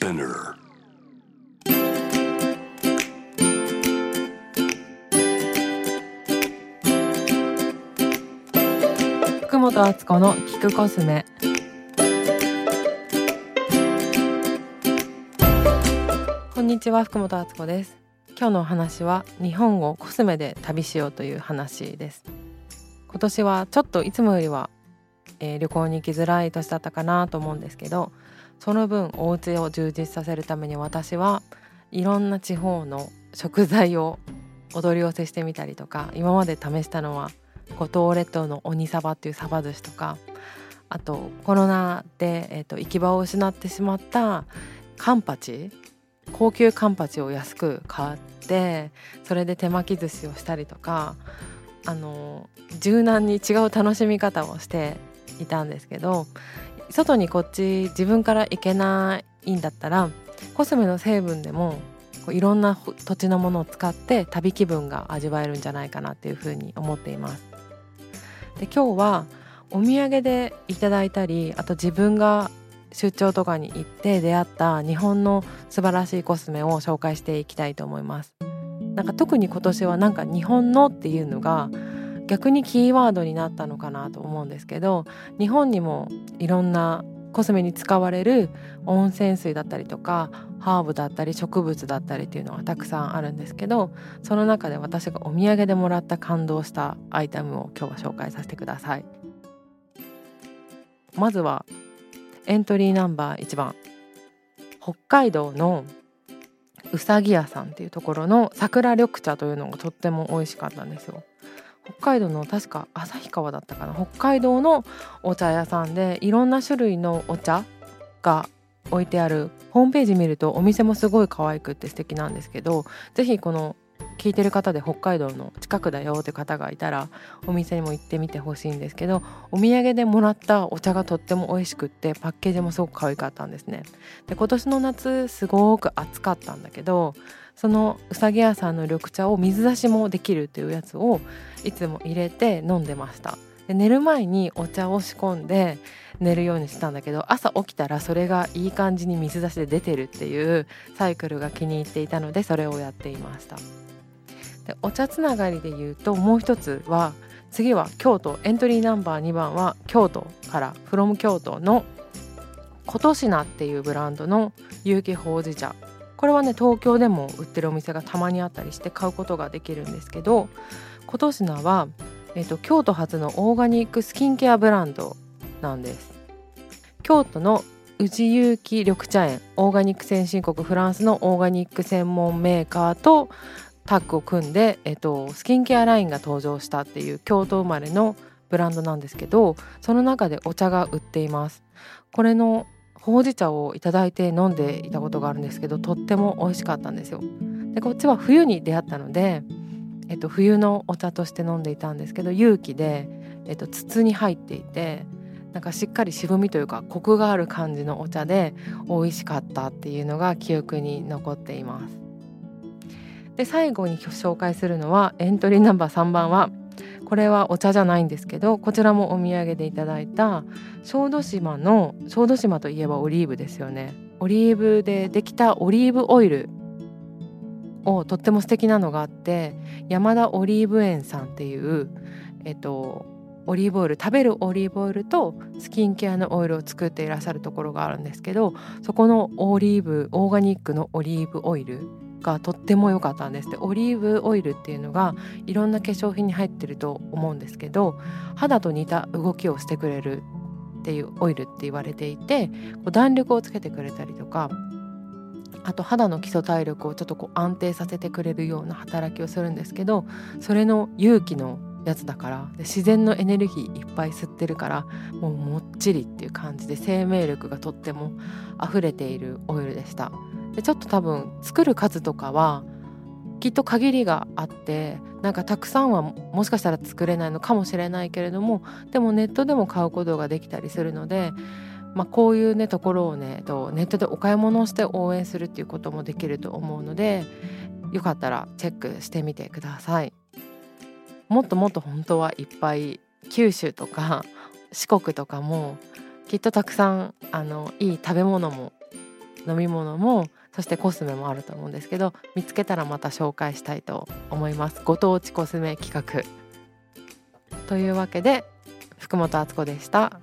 Spinner. 福本敦子の聞くコスメ。こんにちは福本敦子です。今日のお話は日本をコスメで旅しようという話です。今年はちょっといつもよりは、えー旅行に行きづらい年だったかなと思うんですけどその分お家を充実させるために私はいろんな地方の食材をお取り寄せしてみたりとか今まで試したのは五島列島の鬼サバっていうサバ寿司とかあとコロナで、えー、と行き場を失ってしまったカンパチ高級カンパチを安く買ってそれで手巻き寿司をしたりとかあの柔軟に違う楽しみ方をしていたんですけど外にこっち自分から行けないんだったらコスメの成分でもこういろんな土地のものを使って旅気分が味わえるんじゃないかなっていうふうに思っています。で今日はお土産でいただいたりあと自分が出張とかに行って出会った日本の素晴らしいコスメを紹介していきたいと思いますなんか特に今年はなんか日本のっていうのが逆にキーワードになったのかなと思うんですけど日本にもいろんなコスメに使われる温泉水だったりとかハーブだったり植物だったりっていうのがたくさんあるんですけどその中で私がお土産でもらった感動したアイテムを今日は紹介させてください。まずはエントリーナンバー1番。北海道のうさぎ屋さんっていうところの桜緑茶というのがとっても美味しかったんですよ。北海道の確か旭川だったかな。北海道のお茶屋さんでいろんな種類のお茶が置いてあるホームページ見るとお店もすごい可愛くって素敵なんですけど是非この聞いてる方で北海道の近くだよって方がいたらお店にも行ってみてほしいんですけどお土産でもらったお茶がとっても美味しくってパッケージもすごく可愛かったんですね。で今年の夏すごく暑かったんだけどそのうさぎ屋さんの緑茶を水出しもできるっていうやつをいつも入れて飲んでました。で寝る前にお茶を仕込んで寝るようにしたんだけど朝起きたらそれがいい感じに水出しで出てるっていうサイクルが気に入っていたのでそれをやっていました。でお茶つながりで言うともう一つは次は京都。エントリーナンバー2番は京都からフロム京都の琴品っていうブランドの有機ほうじ茶。これはね東京でも売ってるお店がたまにあったりして買うことができるんですけど琴品は、えーと京都発のオーガニックスキンケアブランドなんです。京都の宇治有機緑茶園オーガニック先進国フランスのオーガニック専門メーカーとタッグを組んで、えっと、スキンケアラインが登場したっていう京都生まれのブランドなんですけどその中でお茶が売っています。これのほうじ茶をいただいて飲んでいたことがあるんですけどとっても美味しかったんですよ。でこっちは冬に出会ったので、えっと、冬のお茶として飲んでいたんですけど有機で、えっと、筒に入っていてなんかしっかり渋みというかコクがある感じのお茶で美味しかったっていうのが記憶に残っています。で最後に紹介するのはエントリーナンバー3番はこれはお茶じゃないんですけどこちらもお土産でいただいた小豆島の小豆島といえばオリーブですよね。オリーブでできたオリーブオイルをとっても素敵なのがあって山田オリーブ園さんっていうえっとオリーブオイル食べるオリーブオイルとスキンケアのオイルを作っていらっしゃるところがあるんですけどそこのオリーブオーガニックのオリーブオイルがとっても良かったんです。でオリーブオイルっていうのがいろんな化粧品に入ってると思うんですけど肌と似た動きをしてくれるっていうオイルって言われていてこう弾力をつけてくれたりとかあと肌の基礎体力をちょっとこう安定させてくれるような働きをするんですけどそれの勇気のやつだからで自然のエネルギーいっぱい吸ってるからもうもっちりっていう感じで生命力がとっても溢れているオイルでしたでちょっと多分作る数とかはきっと限りがあってなんかたくさんはもしかしたら作れないのかもしれないけれどもでもネットでも買うことができたりするので、まあ、こういうねところをねネットでお買い物をして応援するっていうこともできると思うのでよかったらチェックしてみてください。もっともっと本当はいっぱい九州とか四国とかもきっとたくさんあのいい食べ物も飲み物もそしてコスメもあると思うんですけど見つけたらまた紹介したいと思います。ご当地コスメ企画。というわけで福本敦子でした。